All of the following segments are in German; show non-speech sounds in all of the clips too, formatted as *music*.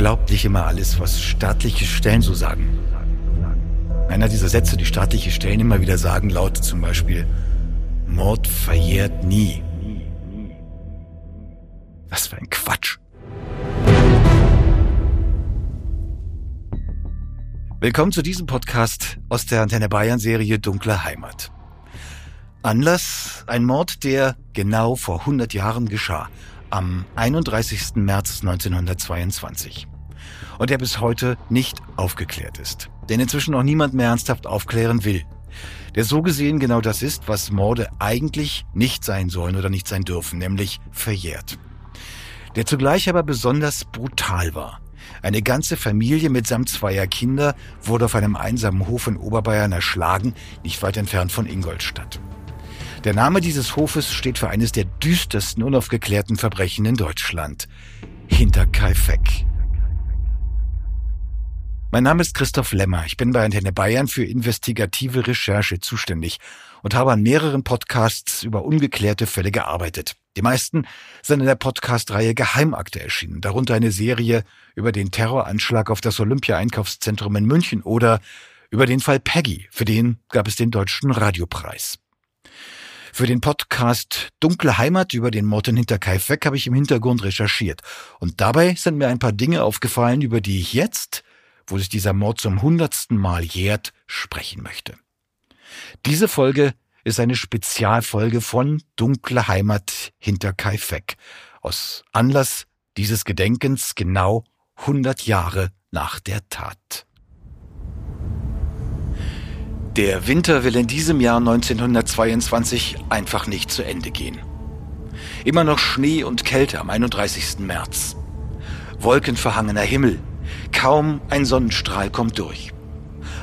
glaubt nicht immer alles, was staatliche Stellen so sagen. Einer dieser Sätze, die staatliche Stellen immer wieder sagen, lautet zum Beispiel, Mord verjährt nie. Was für ein Quatsch. Willkommen zu diesem Podcast aus der Antenne Bayern Serie Dunkle Heimat. Anlass ein Mord, der genau vor 100 Jahren geschah, am 31. März 1922. Und der bis heute nicht aufgeklärt ist. Den inzwischen noch niemand mehr ernsthaft aufklären will. Der so gesehen genau das ist, was Morde eigentlich nicht sein sollen oder nicht sein dürfen, nämlich verjährt. Der zugleich aber besonders brutal war. Eine ganze Familie mitsamt zweier Kinder wurde auf einem einsamen Hof in Oberbayern erschlagen, nicht weit entfernt von Ingolstadt. Der Name dieses Hofes steht für eines der düstersten unaufgeklärten Verbrechen in Deutschland. Hinterkaifeck. Mein Name ist Christoph Lemmer. Ich bin bei Antenne Bayern für investigative Recherche zuständig und habe an mehreren Podcasts über ungeklärte Fälle gearbeitet. Die meisten sind in der Podcast-Reihe Geheimakte erschienen, darunter eine Serie über den Terroranschlag auf das Olympia-Einkaufszentrum in München oder über den Fall Peggy, für den gab es den Deutschen Radiopreis. Für den Podcast Dunkle Heimat über den Mord in Hinterkaifeck habe ich im Hintergrund recherchiert. Und dabei sind mir ein paar Dinge aufgefallen, über die ich jetzt, wo sich dieser Mord zum hundertsten Mal jährt, sprechen möchte. Diese Folge ist eine Spezialfolge von Dunkle Heimat Hinterkaifeck. Aus Anlass dieses Gedenkens genau 100 Jahre nach der Tat. Der Winter will in diesem Jahr 1922 einfach nicht zu Ende gehen. Immer noch Schnee und Kälte am 31. März. Wolkenverhangener Himmel. Kaum ein Sonnenstrahl kommt durch.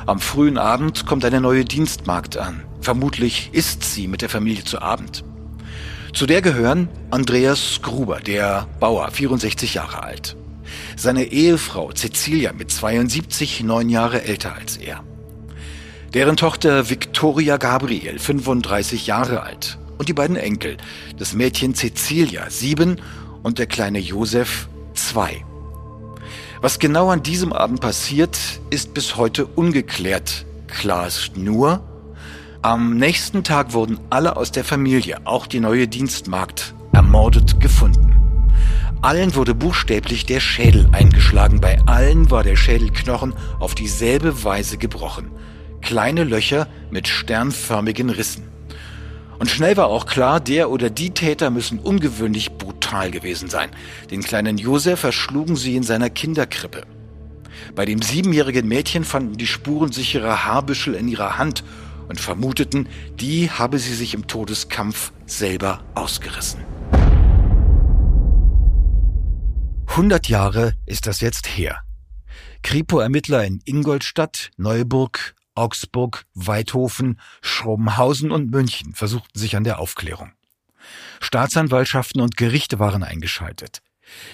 Am frühen Abend kommt eine neue Dienstmagd an. Vermutlich isst sie mit der Familie zu Abend. Zu der gehören Andreas Gruber, der Bauer, 64 Jahre alt. Seine Ehefrau Cecilia mit 72, neun Jahre älter als er deren Tochter Victoria Gabriel, 35 Jahre alt, und die beiden Enkel, das Mädchen Cecilia, sieben, und der kleine Josef, zwei. Was genau an diesem Abend passiert, ist bis heute ungeklärt. Klar ist nur, am nächsten Tag wurden alle aus der Familie, auch die neue Dienstmagd, ermordet gefunden. Allen wurde buchstäblich der Schädel eingeschlagen, bei allen war der Schädelknochen auf dieselbe Weise gebrochen kleine Löcher mit sternförmigen Rissen. Und schnell war auch klar, der oder die Täter müssen ungewöhnlich brutal gewesen sein. Den kleinen Josef erschlugen sie in seiner Kinderkrippe. Bei dem siebenjährigen Mädchen fanden die spurensichere Haarbüschel in ihrer Hand und vermuteten, die habe sie sich im Todeskampf selber ausgerissen. 100 Jahre ist das jetzt her. Kripo-Ermittler in Ingolstadt, Neuburg, Augsburg, Weidhofen, Schrobenhausen und München versuchten sich an der Aufklärung. Staatsanwaltschaften und Gerichte waren eingeschaltet.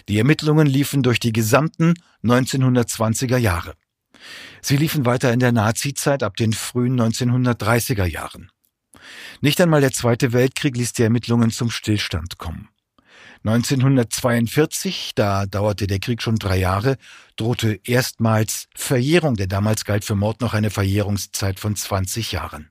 Die Ermittlungen liefen durch die gesamten 1920er Jahre. Sie liefen weiter in der Nazizeit ab den frühen 1930er Jahren. Nicht einmal der Zweite Weltkrieg ließ die Ermittlungen zum Stillstand kommen. 1942, da dauerte der Krieg schon drei Jahre, drohte erstmals Verjährung, denn damals galt für Mord noch eine Verjährungszeit von 20 Jahren.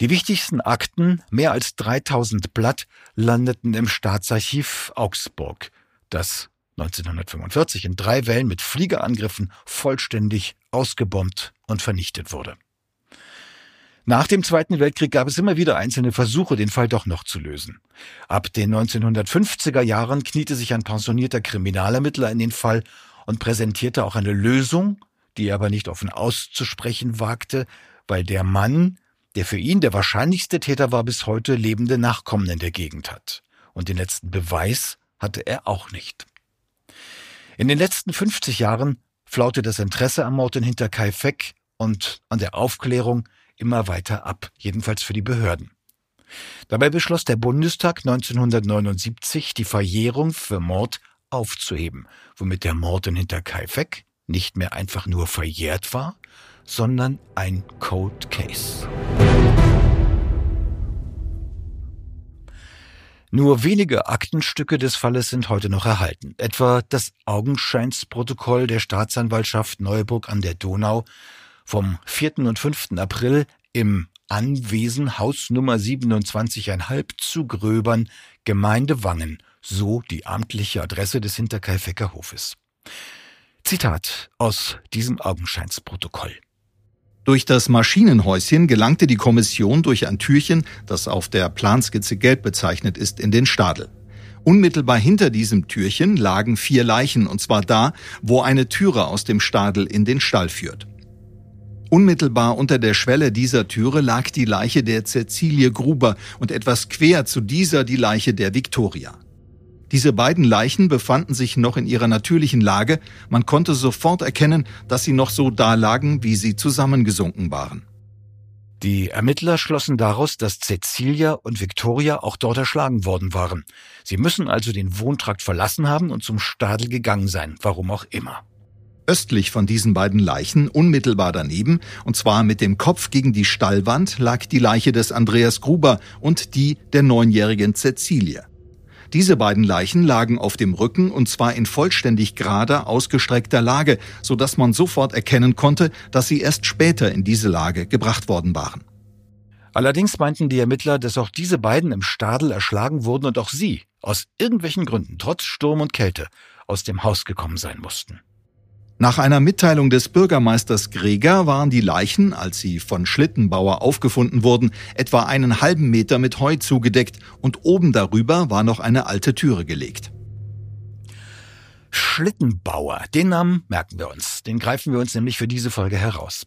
Die wichtigsten Akten, mehr als 3000 Blatt, landeten im Staatsarchiv Augsburg, das 1945 in drei Wellen mit Fliegerangriffen vollständig ausgebombt und vernichtet wurde. Nach dem Zweiten Weltkrieg gab es immer wieder einzelne Versuche, den Fall doch noch zu lösen. Ab den 1950er Jahren kniete sich ein pensionierter Kriminalermittler in den Fall und präsentierte auch eine Lösung, die er aber nicht offen auszusprechen wagte, weil der Mann, der für ihn der wahrscheinlichste Täter war, bis heute lebende Nachkommen in der Gegend hat. Und den letzten Beweis hatte er auch nicht. In den letzten 50 Jahren flaute das Interesse am Mord in Hinterkaifeck und an der Aufklärung immer weiter ab, jedenfalls für die Behörden. Dabei beschloss der Bundestag 1979, die Verjährung für Mord aufzuheben, womit der Mord in Hinterkaifeck nicht mehr einfach nur verjährt war, sondern ein Cold Case. Nur wenige Aktenstücke des Falles sind heute noch erhalten, etwa das Augenscheinsprotokoll der Staatsanwaltschaft Neuburg an der Donau vom 4. und 5. April im Anwesen Hausnummer 27,5 zu Gröbern, Gemeinde Wangen, so die amtliche Adresse des Hinterkaifecker Hofes. Zitat aus diesem Augenscheinsprotokoll. Durch das Maschinenhäuschen gelangte die Kommission durch ein Türchen, das auf der Planskizze gelb bezeichnet ist, in den Stadel. Unmittelbar hinter diesem Türchen lagen vier Leichen, und zwar da, wo eine Türe aus dem Stadel in den Stall führt. Unmittelbar unter der Schwelle dieser Türe lag die Leiche der Cäcilie Gruber und etwas quer zu dieser die Leiche der Victoria. Diese beiden Leichen befanden sich noch in ihrer natürlichen Lage, man konnte sofort erkennen, dass sie noch so dalagen, wie sie zusammengesunken waren. Die Ermittler schlossen daraus, dass Cecilia und Victoria auch dort erschlagen worden waren. Sie müssen also den Wohntrakt verlassen haben und zum Stadel gegangen sein, warum auch immer. Östlich von diesen beiden Leichen, unmittelbar daneben, und zwar mit dem Kopf gegen die Stallwand, lag die Leiche des Andreas Gruber und die der neunjährigen Cecilie. Diese beiden Leichen lagen auf dem Rücken und zwar in vollständig gerader, ausgestreckter Lage, so dass man sofort erkennen konnte, dass sie erst später in diese Lage gebracht worden waren. Allerdings meinten die Ermittler, dass auch diese beiden im Stadel erschlagen wurden und auch sie, aus irgendwelchen Gründen, trotz Sturm und Kälte, aus dem Haus gekommen sein mussten. Nach einer Mitteilung des Bürgermeisters Greger waren die Leichen, als sie von Schlittenbauer aufgefunden wurden, etwa einen halben Meter mit Heu zugedeckt und oben darüber war noch eine alte Türe gelegt. Schlittenbauer, den Namen merken wir uns, den greifen wir uns nämlich für diese Folge heraus.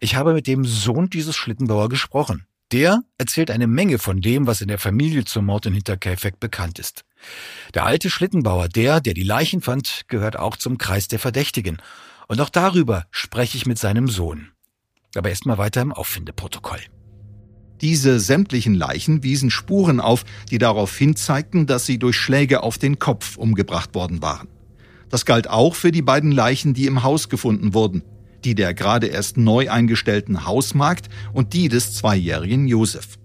Ich habe mit dem Sohn dieses Schlittenbauer gesprochen. Der erzählt eine Menge von dem, was in der Familie zum Mord in Hinterkaifeck bekannt ist. Der alte Schlittenbauer, der, der die Leichen fand, gehört auch zum Kreis der Verdächtigen. Und auch darüber spreche ich mit seinem Sohn. Aber erstmal weiter im Auffindeprotokoll. Diese sämtlichen Leichen wiesen Spuren auf, die darauf hinzeigten, dass sie durch Schläge auf den Kopf umgebracht worden waren. Das galt auch für die beiden Leichen, die im Haus gefunden wurden, die der gerade erst neu eingestellten Hausmagd und die des zweijährigen Josef.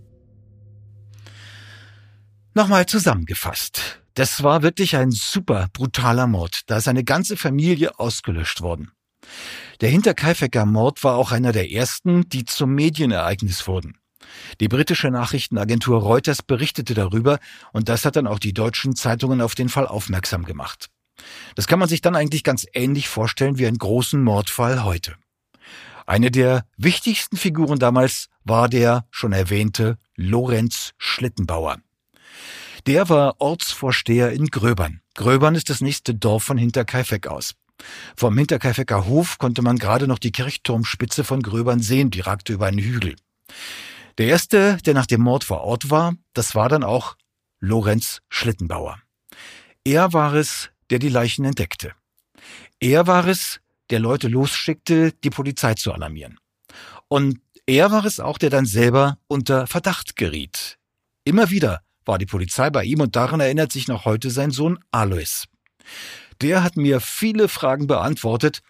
Nochmal zusammengefasst. Das war wirklich ein super brutaler Mord. Da ist eine ganze Familie ausgelöscht worden. Der Hinterkaifecker Mord war auch einer der ersten, die zum Medienereignis wurden. Die britische Nachrichtenagentur Reuters berichtete darüber und das hat dann auch die deutschen Zeitungen auf den Fall aufmerksam gemacht. Das kann man sich dann eigentlich ganz ähnlich vorstellen wie einen großen Mordfall heute. Eine der wichtigsten Figuren damals war der schon erwähnte Lorenz Schlittenbauer. Der war Ortsvorsteher in Gröbern. Gröbern ist das nächste Dorf von Hinterkaifeck aus. Vom Hinterkaifecker Hof konnte man gerade noch die Kirchturmspitze von Gröbern sehen, die ragte über einen Hügel. Der erste, der nach dem Mord vor Ort war, das war dann auch Lorenz Schlittenbauer. Er war es, der die Leichen entdeckte. Er war es, der Leute losschickte, die Polizei zu alarmieren. Und er war es auch, der dann selber unter Verdacht geriet. Immer wieder war die Polizei bei ihm und daran erinnert sich noch heute sein Sohn Alois. Der hat mir viele Fragen beantwortet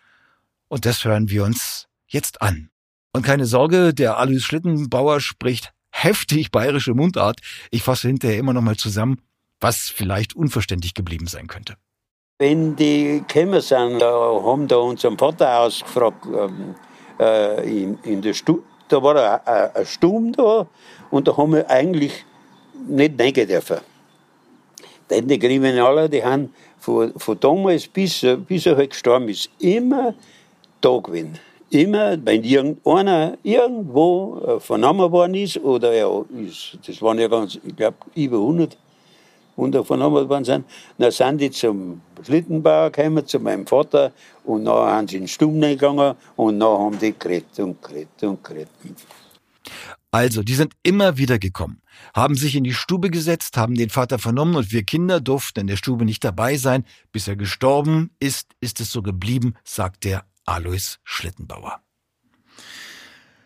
und das hören wir uns jetzt an. Und keine Sorge, der Alois Schlittenbauer spricht heftig bayerische Mundart. Ich fasse hinterher immer noch mal zusammen, was vielleicht unverständlich geblieben sein könnte. Wenn die gekommen sind, haben da unseren Vater ausgefragt, ähm, äh, in, in der Stu da war ein, ein Sturm da und da haben wir eigentlich nicht reingehen dürfen. Denn die Kriminale, die haben von, von damals bis, bis er halt gestorben ist, immer da gewesen. Immer, wenn irgendeiner irgendwo äh, vernommen worden ist, oder er ist, das waren ja ganz, ich glaube, über 100, 100 vernommen worden sind, dann sind die zum Schlittenbauer gekommen, zu meinem Vater, und dann haben sie in den Stumm gegangen, und dann haben die geredet und geredet und geredet. Also, die sind immer wieder gekommen, haben sich in die Stube gesetzt, haben den Vater vernommen und wir Kinder durften in der Stube nicht dabei sein. Bis er gestorben ist, ist es so geblieben, sagt der Alois Schlittenbauer.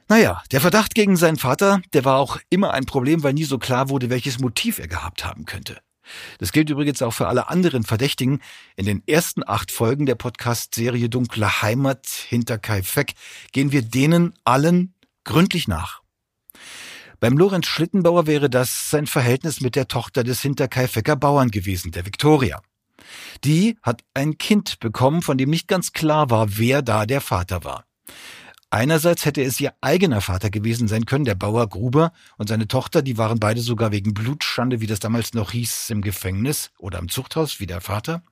Naja, der Verdacht gegen seinen Vater, der war auch immer ein Problem, weil nie so klar wurde, welches Motiv er gehabt haben könnte. Das gilt übrigens auch für alle anderen Verdächtigen. In den ersten acht Folgen der Podcast-Serie Dunkle Heimat hinter Kai Feck gehen wir denen allen gründlich nach. Beim Lorenz Schlittenbauer wäre das sein Verhältnis mit der Tochter des Hinterkaifecker Bauern gewesen, der Viktoria. Die hat ein Kind bekommen, von dem nicht ganz klar war, wer da der Vater war. Einerseits hätte es ihr eigener Vater gewesen sein können, der Bauer Gruber, und seine Tochter, die waren beide sogar wegen Blutschande, wie das damals noch hieß, im Gefängnis oder im Zuchthaus, wie der Vater.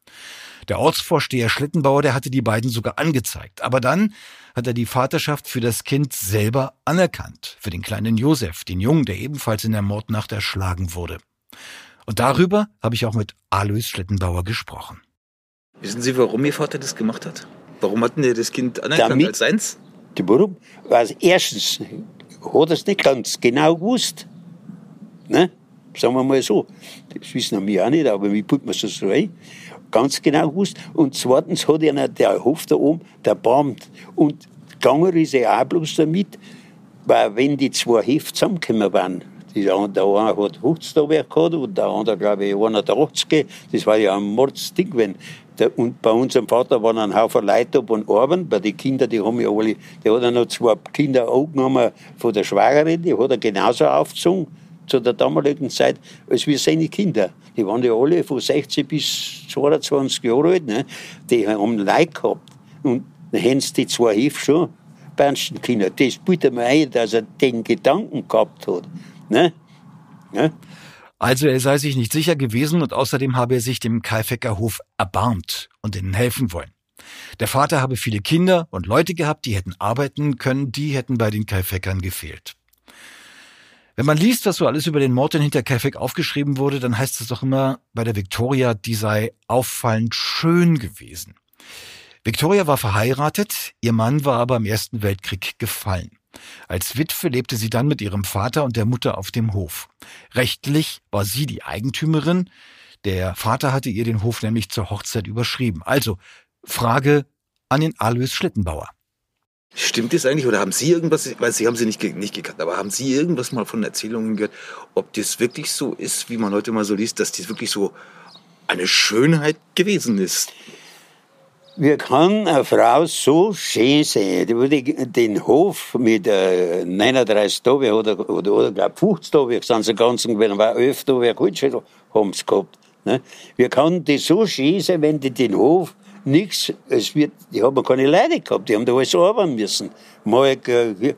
Der Ortsvorsteher Schlittenbauer, der hatte die beiden sogar angezeigt. Aber dann hat er die Vaterschaft für das Kind selber anerkannt, für den kleinen Josef, den Jungen, der ebenfalls in der Mordnacht erschlagen wurde. Und darüber habe ich auch mit Alois Schlittenbauer gesprochen. Wissen Sie, warum Ihr Vater das gemacht hat? Warum hat denn er das Kind anerkannt Damit- als seins? Warum? Weil erstens hat er es nicht ganz genau gewusst. Ne? Sagen wir mal so. Das wissen wir auch nicht, aber wie put man es so rein? Ganz genau gewusst. Und zweitens hat einer der Hof da oben, der Beamt. Und gegangen ist er auch bloß damit, weil wenn die zwei Hefte zusammengekommen waren, der eine hat 50 Tage gehabt und der andere, glaube ich, 81. Das war ja ein Mordsding. Wenn der, und bei unserem Vater waren ein Haufen Leute da und arbeiten. Bei den Kindern, die haben ja alle, der hat ja noch zwei Kinder angenommen von der Schwägerin, die hat er genauso aufgezogen zu der damaligen Zeit, als wir seine Kinder. Die waren ja alle von 16 bis 22 Jahre alt. Ne? Die haben Leute gehabt. Und dann haben sie die zwei Hilfe schon bernsten können. Das bitte mir ein, dass er den Gedanken gehabt hat. Ne? Ne? Also er sei sich nicht sicher gewesen und außerdem habe er sich dem Kaifecker Hof erbarmt und ihnen helfen wollen. Der Vater habe viele Kinder und Leute gehabt, die hätten arbeiten können, die hätten bei den Kaifeckern gefehlt. Wenn man liest, was so alles über den Mord in Hinterkaifeck aufgeschrieben wurde, dann heißt es doch immer bei der Victoria, die sei auffallend schön gewesen. Victoria war verheiratet, ihr Mann war aber im Ersten Weltkrieg gefallen. Als Witwe lebte sie dann mit ihrem Vater und der Mutter auf dem Hof. Rechtlich war sie die Eigentümerin, der Vater hatte ihr den Hof nämlich zur Hochzeit überschrieben. Also, Frage an den Alois Schlittenbauer. Stimmt das eigentlich oder haben Sie irgendwas, weil Sie haben sie nicht, nicht gekannt, aber haben Sie irgendwas mal von Erzählungen gehört, ob das wirklich so ist, wie man heute mal so liest, dass das wirklich so eine Schönheit gewesen ist? Wie kann eine Frau so schön sein? Die den Hof mit äh, 39 Tagen oder, oder, oder glaub 50 Tagen, sind sie ganz gewesen, weil 11 Tage Kultschädel haben sie gehabt. Ne? Wie kann die so schön sein, wenn die den Hof nichts, es wird, die haben keine Leute gehabt, die haben da alles arbeiten müssen. Mal äh,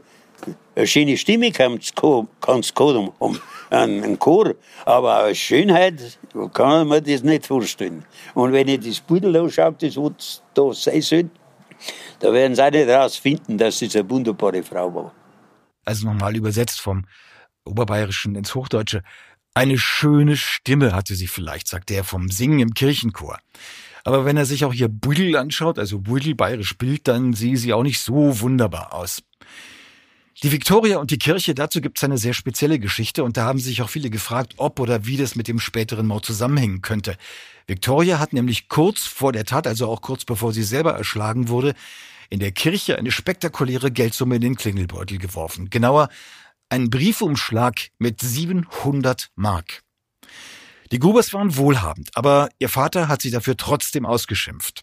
eine schöne Stimme kannst du gehabt haben, einen, Chor, aber eine Schönheit kann man das nicht vorstellen. Und wenn ich das Bild anschaue, das was da sein soll, da werden sie auch nicht rausfinden, dass es eine wunderbare Frau war. Also nochmal übersetzt vom Oberbayerischen ins Hochdeutsche. Eine schöne Stimme hatte sie vielleicht, sagt er vom Singen im Kirchenchor. Aber wenn er sich auch ihr Büdel anschaut, also Büdel bayerisch Bild, dann sehe sie auch nicht so wunderbar aus. Die Viktoria und die Kirche, dazu gibt es eine sehr spezielle Geschichte und da haben sich auch viele gefragt, ob oder wie das mit dem späteren Mord zusammenhängen könnte. Viktoria hat nämlich kurz vor der Tat, also auch kurz bevor sie selber erschlagen wurde, in der Kirche eine spektakuläre Geldsumme in den Klingelbeutel geworfen. Genauer, einen Briefumschlag mit 700 Mark. Die Grubers waren wohlhabend, aber ihr Vater hat sie dafür trotzdem ausgeschimpft.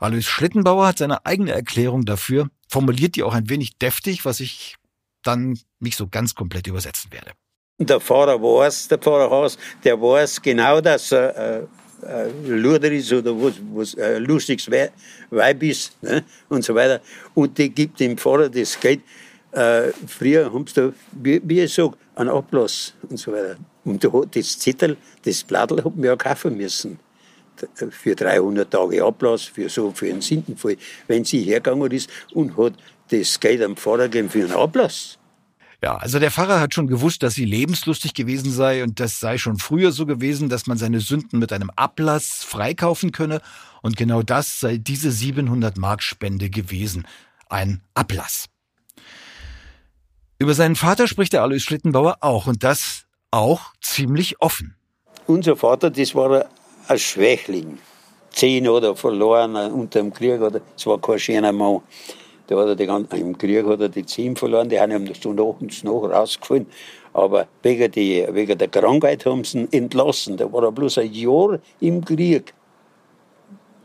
Alois Schlittenbauer hat seine eigene Erklärung dafür, formuliert die auch ein wenig deftig, was ich dann nicht so ganz komplett übersetzen werde. Der Pfarrer weiß, der Pfarrer Haas, der weiß genau, dass er äh, äh, Luder ist oder was, was äh, lustiges We Weib ist ne? und so weiter. Und die gibt dem Pfarrer das Geld. Äh, früher haben sie da, wie, wie ich sage, einen Ablass und so weiter. Und da hat das Zettel, das Blattl hat man ja kaufen müssen. Für 300 Tage Ablass, für so, für einen Sündenfall. Wenn sie hergegangen ist und hat das Geld am Pfarrer gegeben für einen Ablass. Ja, also der Pfarrer hat schon gewusst, dass sie lebenslustig gewesen sei und das sei schon früher so gewesen, dass man seine Sünden mit einem Ablass freikaufen könne und genau das sei diese 700 Mark Spende gewesen. Ein Ablass. Über seinen Vater spricht der Alois Schlittenbauer auch und das auch ziemlich offen. Unser Vater, das war ein Schwächling. Zehn oder verloren unter dem Krieg. Das war kein schöner Mann. Da hat die ganzen, Im Krieg hat er die zehn verloren, die haben ihm Stunde nachts noch rausgefallen. Aber wegen, die, wegen der Krankheit haben sie ihn entlassen. Da war er bloß ein Jahr im Krieg.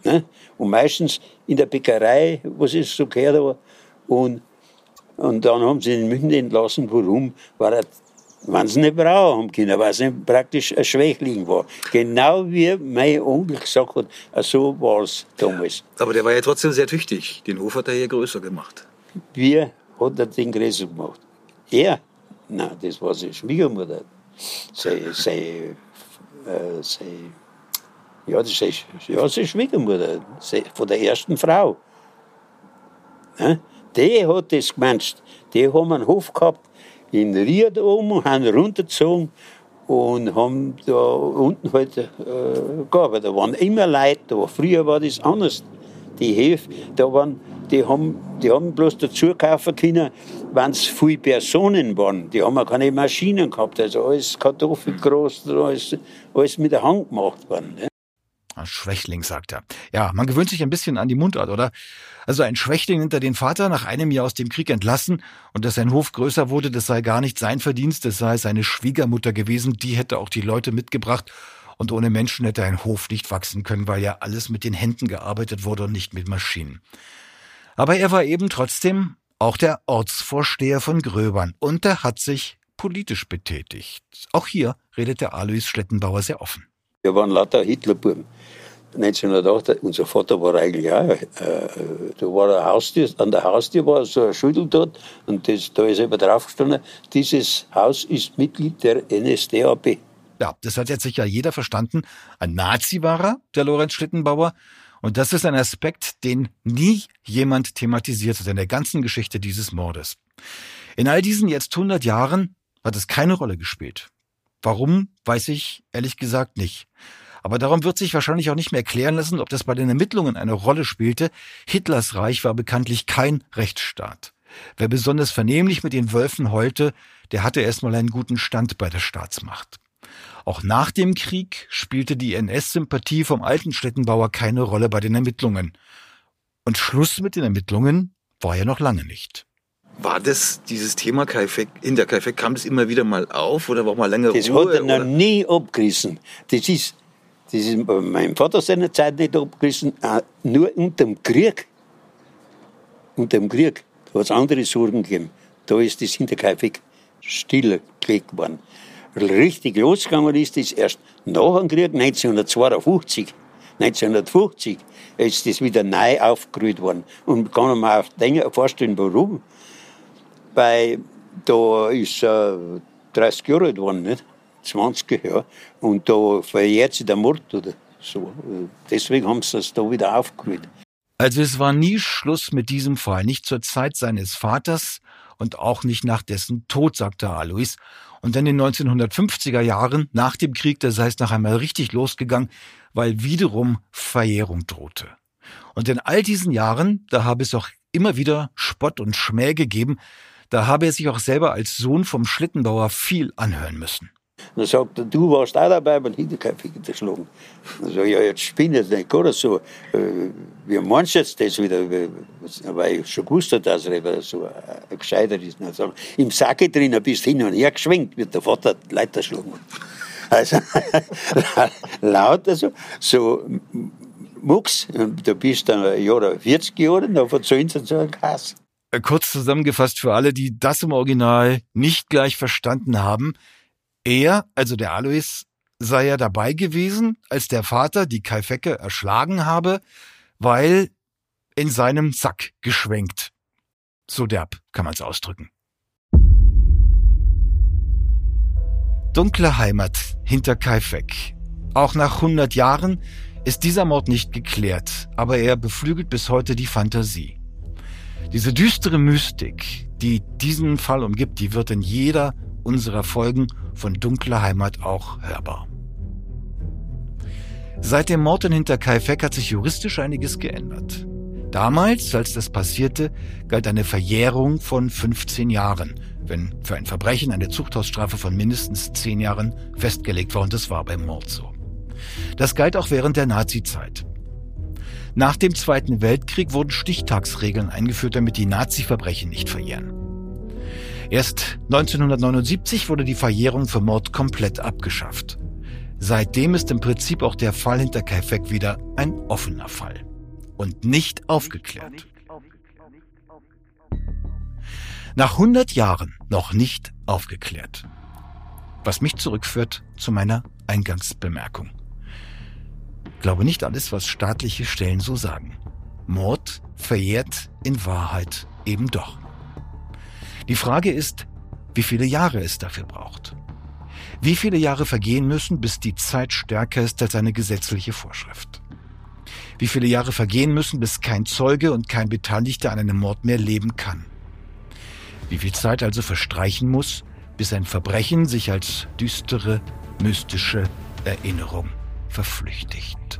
Ne? Und meistens in der Bäckerei, was ist so gehört habe. Und, und dann haben sie ihn in München entlassen. Warum? Weil er wenn sie nicht brauchen haben können, weil sie praktisch ein Schwächling war. Genau wie mein Onkel gesagt hat, so war es damals. Aber der war ja trotzdem sehr tüchtig. Den Hof hat er hier größer gemacht. Wie hat er den größer gemacht? Er? Nein, das war seine Schwiegermutter. Seine, seine, äh, seine, ja, das ist, ja, seine Schwiegermutter, von der ersten Frau. Ja? Die hat das gemeint. Die haben einen Hof gehabt, in Ried oben, haben runtergezogen und haben da unten halt äh, gearbeitet. Da waren immer Leute da. Früher war das anders. Die Höfe, da waren, die haben, die haben bloß dazu kaufen können, wenn es viele Personen waren. Die haben auch keine Maschinen gehabt. Also alles Kartoffelgroß, alles, alles mit der Hand gemacht worden. Ne? Schwächling, sagt er. Ja, man gewöhnt sich ein bisschen an die Mundart, oder? Also ein Schwächling hinter den Vater, nach einem Jahr aus dem Krieg entlassen und dass sein Hof größer wurde, das sei gar nicht sein Verdienst, das sei seine Schwiegermutter gewesen, die hätte auch die Leute mitgebracht und ohne Menschen hätte ein Hof nicht wachsen können, weil ja alles mit den Händen gearbeitet wurde und nicht mit Maschinen. Aber er war eben trotzdem auch der Ortsvorsteher von Gröbern und er hat sich politisch betätigt. Auch hier redet der Alois Schlettenbauer sehr offen. Wir waren lauter Hitlerbuben. 1908, unser Vater war eigentlich auch, äh, da war ein Haustür, an der Haustür war so ein Schüttel dort und das, da ist eben draufgestanden, dieses Haus ist Mitglied der NSDAP. Ja, das hat jetzt sicher jeder verstanden. Ein Nazi war er, der Lorenz Schlittenbauer. Und das ist ein Aspekt, den nie jemand thematisiert hat in der ganzen Geschichte dieses Mordes. In all diesen jetzt 100 Jahren hat es keine Rolle gespielt. Warum, weiß ich ehrlich gesagt nicht. Aber darum wird sich wahrscheinlich auch nicht mehr erklären lassen, ob das bei den Ermittlungen eine Rolle spielte. Hitlers Reich war bekanntlich kein Rechtsstaat. Wer besonders vernehmlich mit den Wölfen heulte, der hatte erstmal einen guten Stand bei der Staatsmacht. Auch nach dem Krieg spielte die NS-Sympathie vom alten Städtenbauer keine Rolle bei den Ermittlungen. Und Schluss mit den Ermittlungen war ja noch lange nicht. War das dieses Thema Kaifek, in der Kaifek, kam das immer wieder mal auf oder war mal länger Das Ruhe, hat er noch nie abgerissen. Das ist das ist bei meinem Vater seiner Zeit nicht abgerissen, nur unter dem Krieg. Unter dem Krieg, da hat es andere Sorgen gegeben. Da ist das Hinterkaifeck stillgelegt worden. Richtig losgegangen ist das erst nach dem Krieg, 1952. 1950 ist das wieder neu aufgerührt worden. Und kann man auch vorstellen, warum. Weil da ist äh, 30 Jahre alt geworden, nicht? 20 Jahre. Und da verjährt sich der Mord oder so. Deswegen haben sie das da wieder aufgeholt. Also es war nie Schluss mit diesem Fall, nicht zur Zeit seines Vaters und auch nicht nach dessen Tod, sagte Alois. Und dann in den 1950er Jahren, nach dem Krieg, das heißt nach einmal richtig losgegangen, weil wiederum Verjährung drohte. Und in all diesen Jahren, da habe es auch immer wieder Spott und Schmäh gegeben, da habe er sich auch selber als Sohn vom Schlittenbauer viel anhören müssen. Dann sagt er, du warst auch dabei beim Hinterkaifeck geschlagen. Dann sage ich, ja, jetzt spinne ich nicht, oder so. Äh, wie meinst du jetzt das wieder? Weil ich schon gewusst habe, dass er so ein Gescheiter ist. Sag, Im Sacke drin bist hin und her geschwenkt, wird der Vater Leiter schlagen. Also, *laughs* lauter so, so, Mucks, du bist dann ein Jahr 40 Jahre, dann verzöhnt sie so einen Kass. Kurz zusammengefasst für alle, die das im Original nicht gleich verstanden haben. Er, also der Alois, sei ja dabei gewesen, als der Vater die Kaifecke erschlagen habe, weil in seinem Sack geschwenkt. So derb kann man es ausdrücken. Dunkle Heimat hinter Kaifek. Auch nach 100 Jahren ist dieser Mord nicht geklärt, aber er beflügelt bis heute die Fantasie. Diese düstere Mystik, die diesen Fall umgibt, die wird in jeder unserer Folgen von Dunkler Heimat auch hörbar. Seit dem Mord in Hinterkaifeck hat sich juristisch einiges geändert. Damals, als das passierte, galt eine Verjährung von 15 Jahren, wenn für ein Verbrechen eine Zuchthausstrafe von mindestens 10 Jahren festgelegt war und das war beim Mord so. Das galt auch während der Nazizeit. Nach dem Zweiten Weltkrieg wurden Stichtagsregeln eingeführt, damit die Nazi-Verbrechen nicht verjähren. Erst 1979 wurde die Verjährung für Mord komplett abgeschafft. Seitdem ist im Prinzip auch der Fall hinter Kaifek wieder ein offener Fall und nicht aufgeklärt. Nach 100 Jahren noch nicht aufgeklärt. Was mich zurückführt zu meiner Eingangsbemerkung. Glaube nicht alles, was staatliche Stellen so sagen. Mord verjährt in Wahrheit eben doch. Die Frage ist, wie viele Jahre es dafür braucht. Wie viele Jahre vergehen müssen, bis die Zeit stärker ist als eine gesetzliche Vorschrift. Wie viele Jahre vergehen müssen, bis kein Zeuge und kein Beteiligter an einem Mord mehr leben kann. Wie viel Zeit also verstreichen muss, bis ein Verbrechen sich als düstere, mystische Erinnerung verflüchtigt.